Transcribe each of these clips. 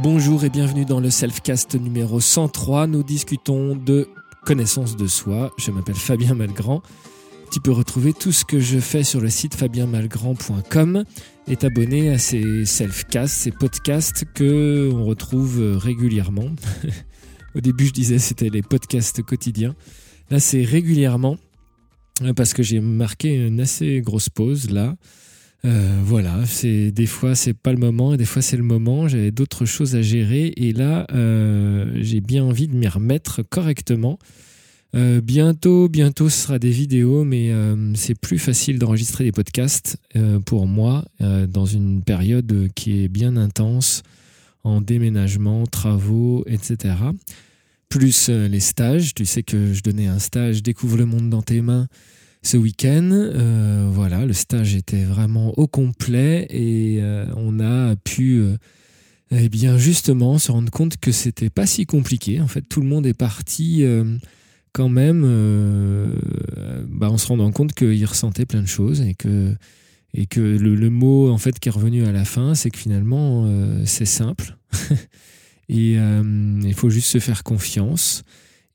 Bonjour et bienvenue dans le Selfcast numéro 103. Nous discutons de connaissance de soi. Je m'appelle Fabien Malgrand. Tu peux retrouver tout ce que je fais sur le site fabienmalgrand.com et t'abonner à ces selfcasts, ces podcasts que on retrouve régulièrement. Au début, je disais c'était les podcasts quotidiens. Là, c'est régulièrement parce que j'ai marqué une assez grosse pause là. Euh, voilà, c'est des fois c'est pas le moment et des fois c'est le moment. J'avais d'autres choses à gérer et là euh, j'ai bien envie de m'y remettre correctement. Euh, bientôt, bientôt, ce sera des vidéos, mais c'est plus facile d'enregistrer des podcasts pour moi dans une période qui est bien intense en déménagement, travaux, etc. Plus les stages. Tu sais que je donnais un stage Découvre le monde dans tes mains ce week-end. Euh, voilà, le stage était vraiment au complet et euh, on a pu, euh, eh bien, justement, se rendre compte que c'était pas si compliqué. En fait, tout le monde est parti quand même, bah, en se rendant compte qu'il ressentait plein de choses et que et que le, le, mot en fait qui est revenu à la fin, c'est que finalement c'est simple et il faut juste se faire confiance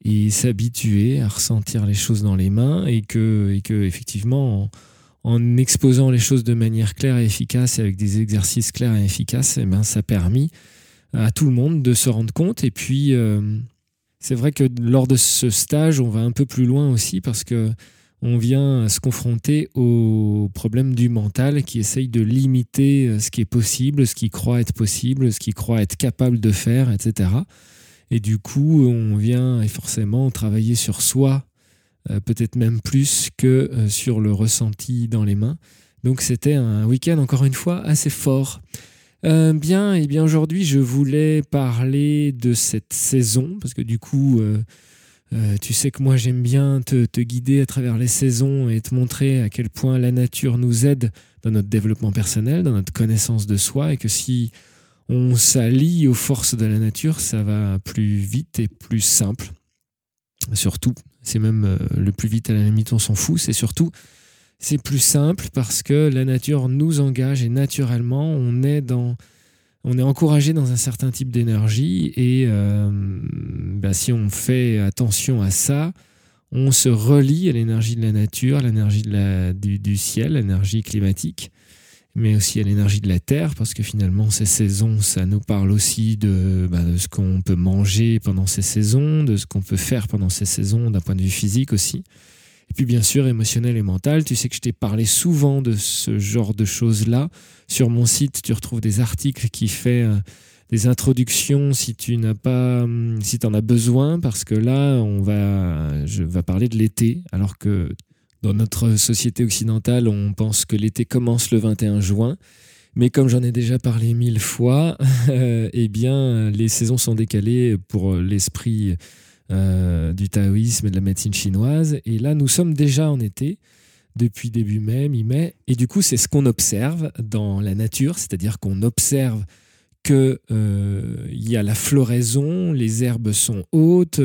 et s'habituer à ressentir les choses dans les mains et que, et que effectivement, en, exposant les choses de manière claire et efficace et avec des exercices clairs et efficaces, eh ben, ça a permis à tout le monde de se rendre compte. Et puis, euh, c'est vrai que lors de ce stage, on va un peu plus loin aussi parce que on vient se confronter au problème du mental qui essaye de limiter ce qui est possible, ce qui croit être possible, ce qui croit être capable de faire, etc. Et du coup, on vient forcément travailler sur soi, euh, peut-être même plus que euh, sur le ressenti dans les mains. Donc c'était un week-end, encore une fois, assez fort. Euh, bien, et bien aujourd'hui, je voulais parler de cette saison, parce que du coup, tu sais que moi j'aime bien te, guider à travers les saisons et te montrer à quel point la nature nous aide dans notre développement personnel, dans notre connaissance de soi, et que si on s'allie aux forces de la nature, ça va plus vite et plus simple. Surtout, c'est même euh, le plus vite à la limite, on s'en fout, c'est surtout, c'est plus simple parce que la nature nous engage et naturellement, on est dans, on est encouragé dans un certain type d'énergie et euh, bah, si on fait attention à ça, on se relie à l'énergie de la nature, l'énergie du, du ciel, l'énergie climatique mais aussi à l'énergie de la terre, parce que finalement, ces saisons, ça nous parle aussi de, bah, de ce qu'on peut manger pendant ces saisons, de ce qu'on peut faire pendant ces saisons, d'un point de vue physique aussi. Et puis bien sûr, émotionnel et mental. Tu sais que je t'ai parlé souvent de ce genre de choses-là. Sur mon site, tu retrouves des articles qui font euh, des introductions si tu n'as pas, hum, si tu en as besoin, parce que là, on va, je vais parler de l'été, alors que dans notre société occidentale, on pense que l'été commence le 21 juin. Mais comme j'en ai déjà parlé mille fois, eh les saisons sont décalées pour l'esprit euh, du taoïsme et de la médecine chinoise. Et là, nous sommes déjà en été, depuis début mai, mi-mai. Et du coup, c'est ce qu'on observe dans la nature, c'est-à-dire qu'on observe qu'il euh, y a la floraison, les herbes sont hautes,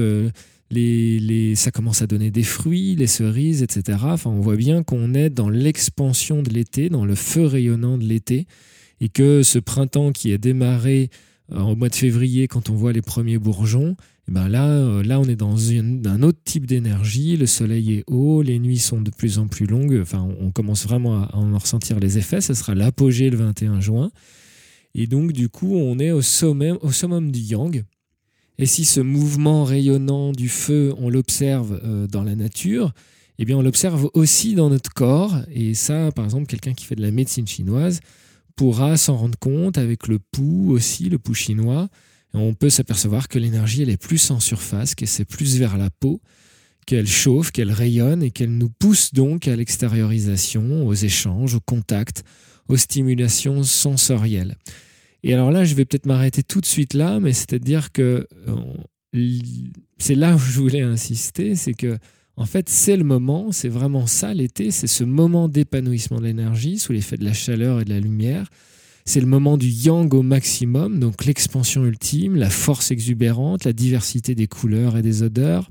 euh, les, ça commence à donner des fruits, les cerises, etc. Enfin, on voit bien qu'on est dans l'expansion de l'été, dans le feu rayonnant de l'été, et que ce printemps qui a démarré euh, au mois de février, quand on voit les premiers bourgeons, eh ben là, euh, là, on est dans un autre type d'énergie. Le soleil est haut, les nuits sont de plus en plus longues. Enfin, on commence vraiment à en ressentir les effets. Ce sera l'apogée le 21 juin. Et donc, du coup, on est au, sommet, au summum du yang. Et si ce mouvement rayonnant du feu, on l'observe euh, dans la nature, eh bien on l'observe aussi dans notre corps. Et ça, par exemple, quelqu'un qui fait de la médecine chinoise pourra s'en rendre compte avec le pouls aussi, le pouls chinois. on peut s'apercevoir que l'énergie, elle est plus en surface, qu'elle c'est plus vers la peau, qu'elle chauffe, qu'elle rayonne et qu'elle nous pousse donc à l'extériorisation, aux échanges, au contact, aux stimulations sensorielles. Et alors là, je vais peut-être m'arrêter tout de suite là, mais c'est-à-dire que euh, c'est là où je voulais insister, c'est que en fait, c'est le moment, c'est vraiment ça l'été, c'est ce moment d'épanouissement de l'énergie sous l'effet de la chaleur et de la lumière. C'est le moment du yang au maximum, donc l'expansion ultime, la force exubérante, la diversité des couleurs et des odeurs,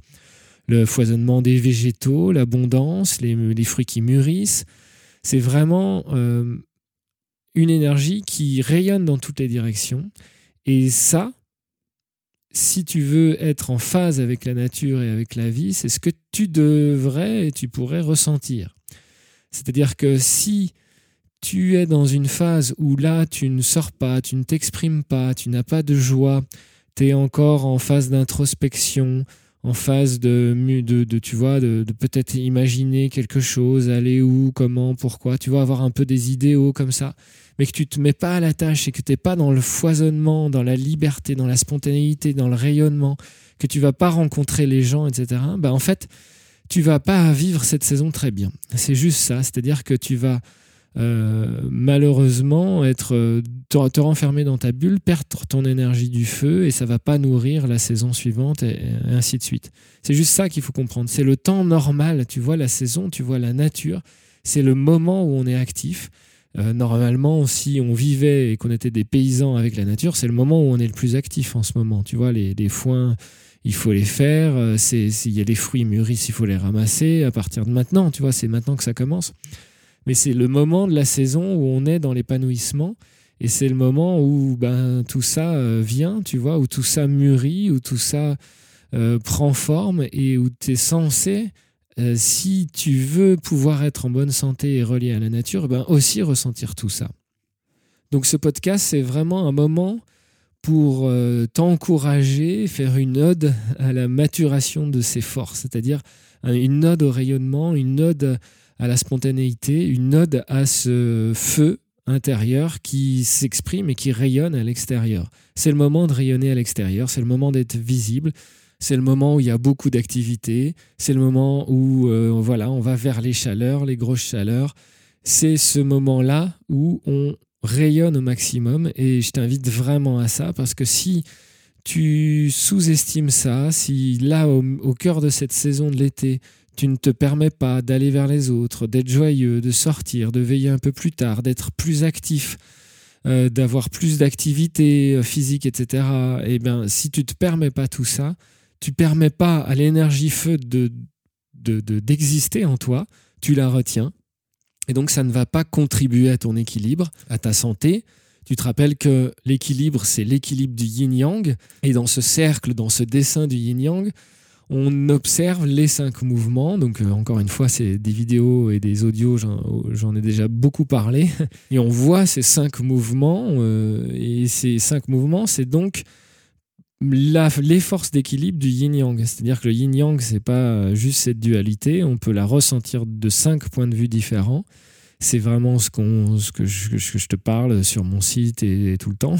le foisonnement des végétaux, l'abondance, les, fruits qui mûrissent. C'est vraiment euh, une énergie qui rayonne dans toutes les directions Et ça, si tu veux être en phase avec la nature et avec la vie, c'est ce que tu devrais et tu pourrais ressentir. C'est-à-dire que si tu es dans une phase où là, tu ne sors pas, tu ne t'exprimes pas, tu n'as pas de joie, tu es encore en phase d'introspection, en phase de, de, tu vois, de, de peut-être imaginer quelque chose, aller où, comment, pourquoi, tu vas avoir un peu des idéaux comme ça, mais que tu te mets pas à la tâche et que tu n'es pas dans le foisonnement, dans la liberté, dans la spontanéité, dans le rayonnement, que tu vas pas rencontrer les gens, etc., bah en fait, tu vas pas vivre cette saison très bien. C'est juste ça, c'est-à-dire que tu vas euh, malheureusement être euh, te, renfermer dans ta bulle, perdre ton énergie du feu et ça va pas nourrir la saison suivante et, ainsi de suite. C'est juste ça qu'il faut comprendre. C'est le temps normal. Tu vois la saison, tu vois la nature. C'est le moment où on est actif. Euh, normalement, si on vivait et qu'on était des paysans avec la nature, c'est le moment où on est le plus actif en ce moment. Tu vois, les, foins, il faut les faire. S'il y a des fruits mûrissent, il faut les ramasser à partir de maintenant. Tu vois, c'est maintenant que ça commence mais c'est le moment de la saison où on est dans l'épanouissement. Et c'est le moment où ben, tout ça euh, vient, tu vois, où tout ça mûrit, où tout ça euh, prend forme et où tu es censé, euh, si tu veux pouvoir être en bonne santé et relié à la nature, ben, aussi ressentir tout ça. Donc ce podcast, c'est vraiment un moment pour t'encourager, faire une ode à la maturation de ses forces, c'est-à-dire une ode au rayonnement, une ode à la spontanéité, une ode à ce feu intérieur qui s'exprime et qui rayonne à l'extérieur. C'est le moment de rayonner à l'extérieur, c'est le moment d'être visible, c'est le moment où il y a beaucoup d'activité, c'est le moment où euh, voilà, on va vers les chaleurs, les grosses chaleurs. C'est ce moment-là où on rayonne au maximum et je t'invite vraiment à ça parce que si tu sous-estimes ça, si là au cœur de cette saison de l'été, tu ne te permets pas d'aller vers les autres, d'être joyeux, de sortir, de veiller un peu plus tard, d'être plus actif, euh, d'avoir plus d'activité euh, physique, etc. Eh bien, si tu te permets pas tout ça, tu permets pas à l'énergie feu de, d'exister en toi, tu la retiens. Et donc, ça ne va pas contribuer à ton équilibre, à ta santé. Tu te rappelles que l'équilibre, c'est l'équilibre du yin-yang. Et dans ce cercle, dans ce dessin du yin-yang, on observe les cinq mouvements. Donc, euh, encore une fois, c'est des vidéos et des audios, j'en ai déjà beaucoup parlé. Et on voit ces cinq mouvements. Euh, et ces cinq mouvements, c'est donc les forces d'équilibre du yin-yang. C'est-à-dire que le yin-yang, c'est pas juste cette dualité. On peut la ressentir de cinq points de vue différents. C'est vraiment ce, ce que, je, te parle sur mon site et tout le temps.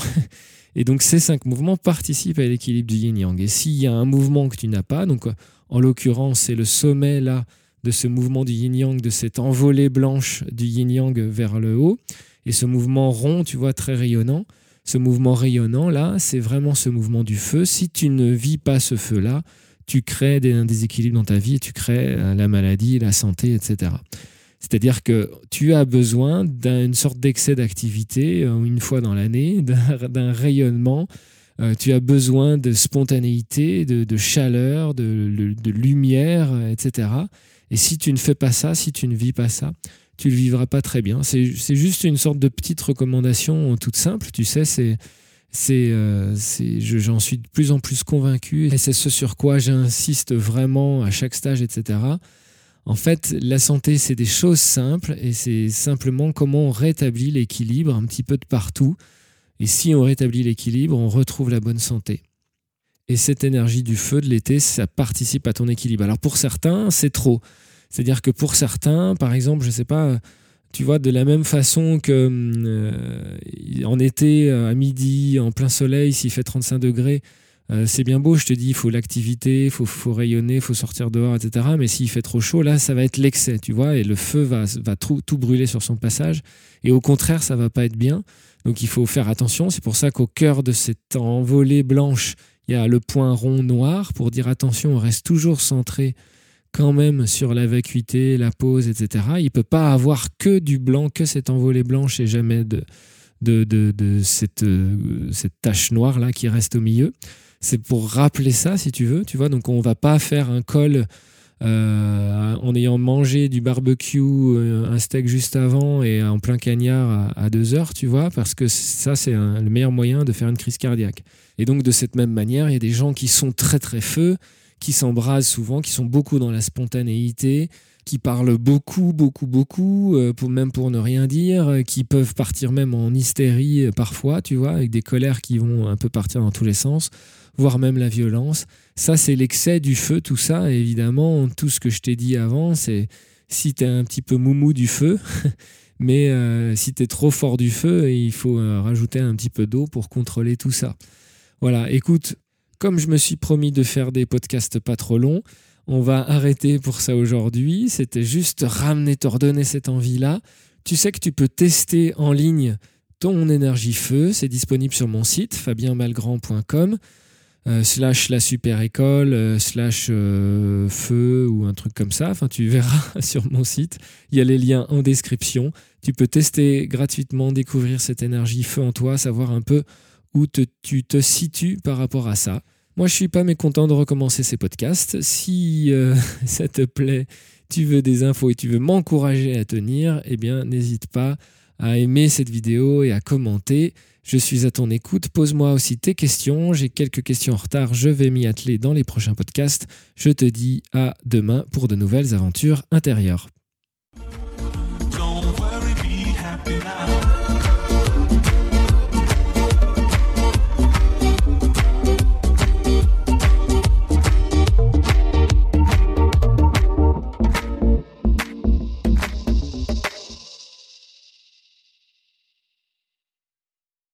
Et donc ces cinq mouvements participent à l'équilibre du yin-yang. Et s'il y a un mouvement que tu n'as pas, donc en l'occurrence c'est le sommet là de ce mouvement du yin-yang, de cette envolée blanche du yin-yang vers le haut, et ce mouvement rond, tu vois, très rayonnant, ce mouvement rayonnant là, c'est vraiment ce mouvement du feu. Si tu ne vis pas ce feu-là, tu crées des, un déséquilibre dans ta vie et tu crées euh, la maladie, la santé, etc. C'est-à-dire que tu as besoin d'une sorte d'excès d'activité euh, une fois dans l'année, d'un rayonnement. Euh, tu as besoin de spontanéité, de, chaleur, de, lumière, etc. Et si tu ne fais pas ça, si tu ne vis pas ça, tu le vivras pas très bien. C'est juste une sorte de petite recommandation toute simple, tu sais, c'est c'est, euh, j'en suis de plus en plus convaincu et c'est ce sur quoi j'insiste vraiment à chaque stage, etc. En fait, la santé, c'est des choses simples et c'est simplement comment on rétablit l'équilibre un petit peu de partout. Et si on rétablit l'équilibre, on retrouve la bonne santé. Et cette énergie du feu de l'été, ça participe à ton équilibre. Alors pour certains, c'est trop. C'est-à-dire que pour certains, par exemple, je ne sais pas, tu vois, de la même façon que euh, en été, à midi, en plein soleil, s'il fait 35 degrés, euh, c'est bien beau, je te dis, il faut l'activité, il faut, rayonner, il faut sortir dehors, etc. Mais s'il fait trop chaud, là, ça va être l'excès, tu vois, et le feu va, va tout, brûler sur son passage. Et au contraire, ça va pas être bien. Donc il faut faire attention. C'est pour ça qu'au cœur de cette envolée blanche, il y a le point rond noir pour dire attention, on reste toujours centré quand même sur la vacuité, la pause, etc. Il ne peut pas avoir que du blanc, que cette envolée blanche et jamais de, de, de, cette, euh, cette tache noire là qui reste au milieu c'est pour rappeler ça, si tu veux. Tu vois, donc on va pas faire un col en ayant mangé du barbecue, un steak juste avant et en plein cagnard à, 2 heures, tu vois, parce que ça, c'est le meilleur moyen de faire une crise cardiaque. Et donc, de cette même manière, il y a des gens qui sont très très feu, qui s'embrasent souvent, qui sont beaucoup dans la spontanéité, qui parlent beaucoup, beaucoup, beaucoup, euh, même pour ne rien dire, euh, qui peuvent partir même en hystérie euh, parfois, tu vois, avec des colères qui vont un peu partir dans tous les sens, voire même la violence. Ça, c'est l'excès du feu, tout ça. évidemment, tout ce que je t'ai dit avant, c'est si tu es un petit peu moumou du feu, mais si tu es trop fort du feu, il faut rajouter un petit peu d'eau pour contrôler tout ça. Voilà, écoute, comme je me suis promis de faire des podcasts pas trop longs, on va arrêter pour ça aujourd'hui. C'était juste ramener, te redonner cette envie-là. Tu sais que tu peux tester en ligne ton énergie feu. C'est disponible sur mon site fabienmalgrand.com euh, slash la super école euh, slash euh, feu ou un truc comme ça. Enfin, tu verras sur mon site. Il y a les liens en description. Tu peux tester gratuitement, découvrir cette énergie feu en toi, savoir un peu où tu te situes par rapport à ça. Moi, je suis pas mécontent de recommencer ces podcasts. Si euh, ça te plaît, tu veux des infos et tu veux m'encourager à tenir, eh bien, n'hésite pas à aimer cette vidéo et à commenter. Je suis à ton écoute. Pose-moi aussi tes questions. J'ai quelques questions en retard. Je vais m'y atteler dans les prochains podcasts. Je te dis à demain pour de nouvelles aventures intérieures.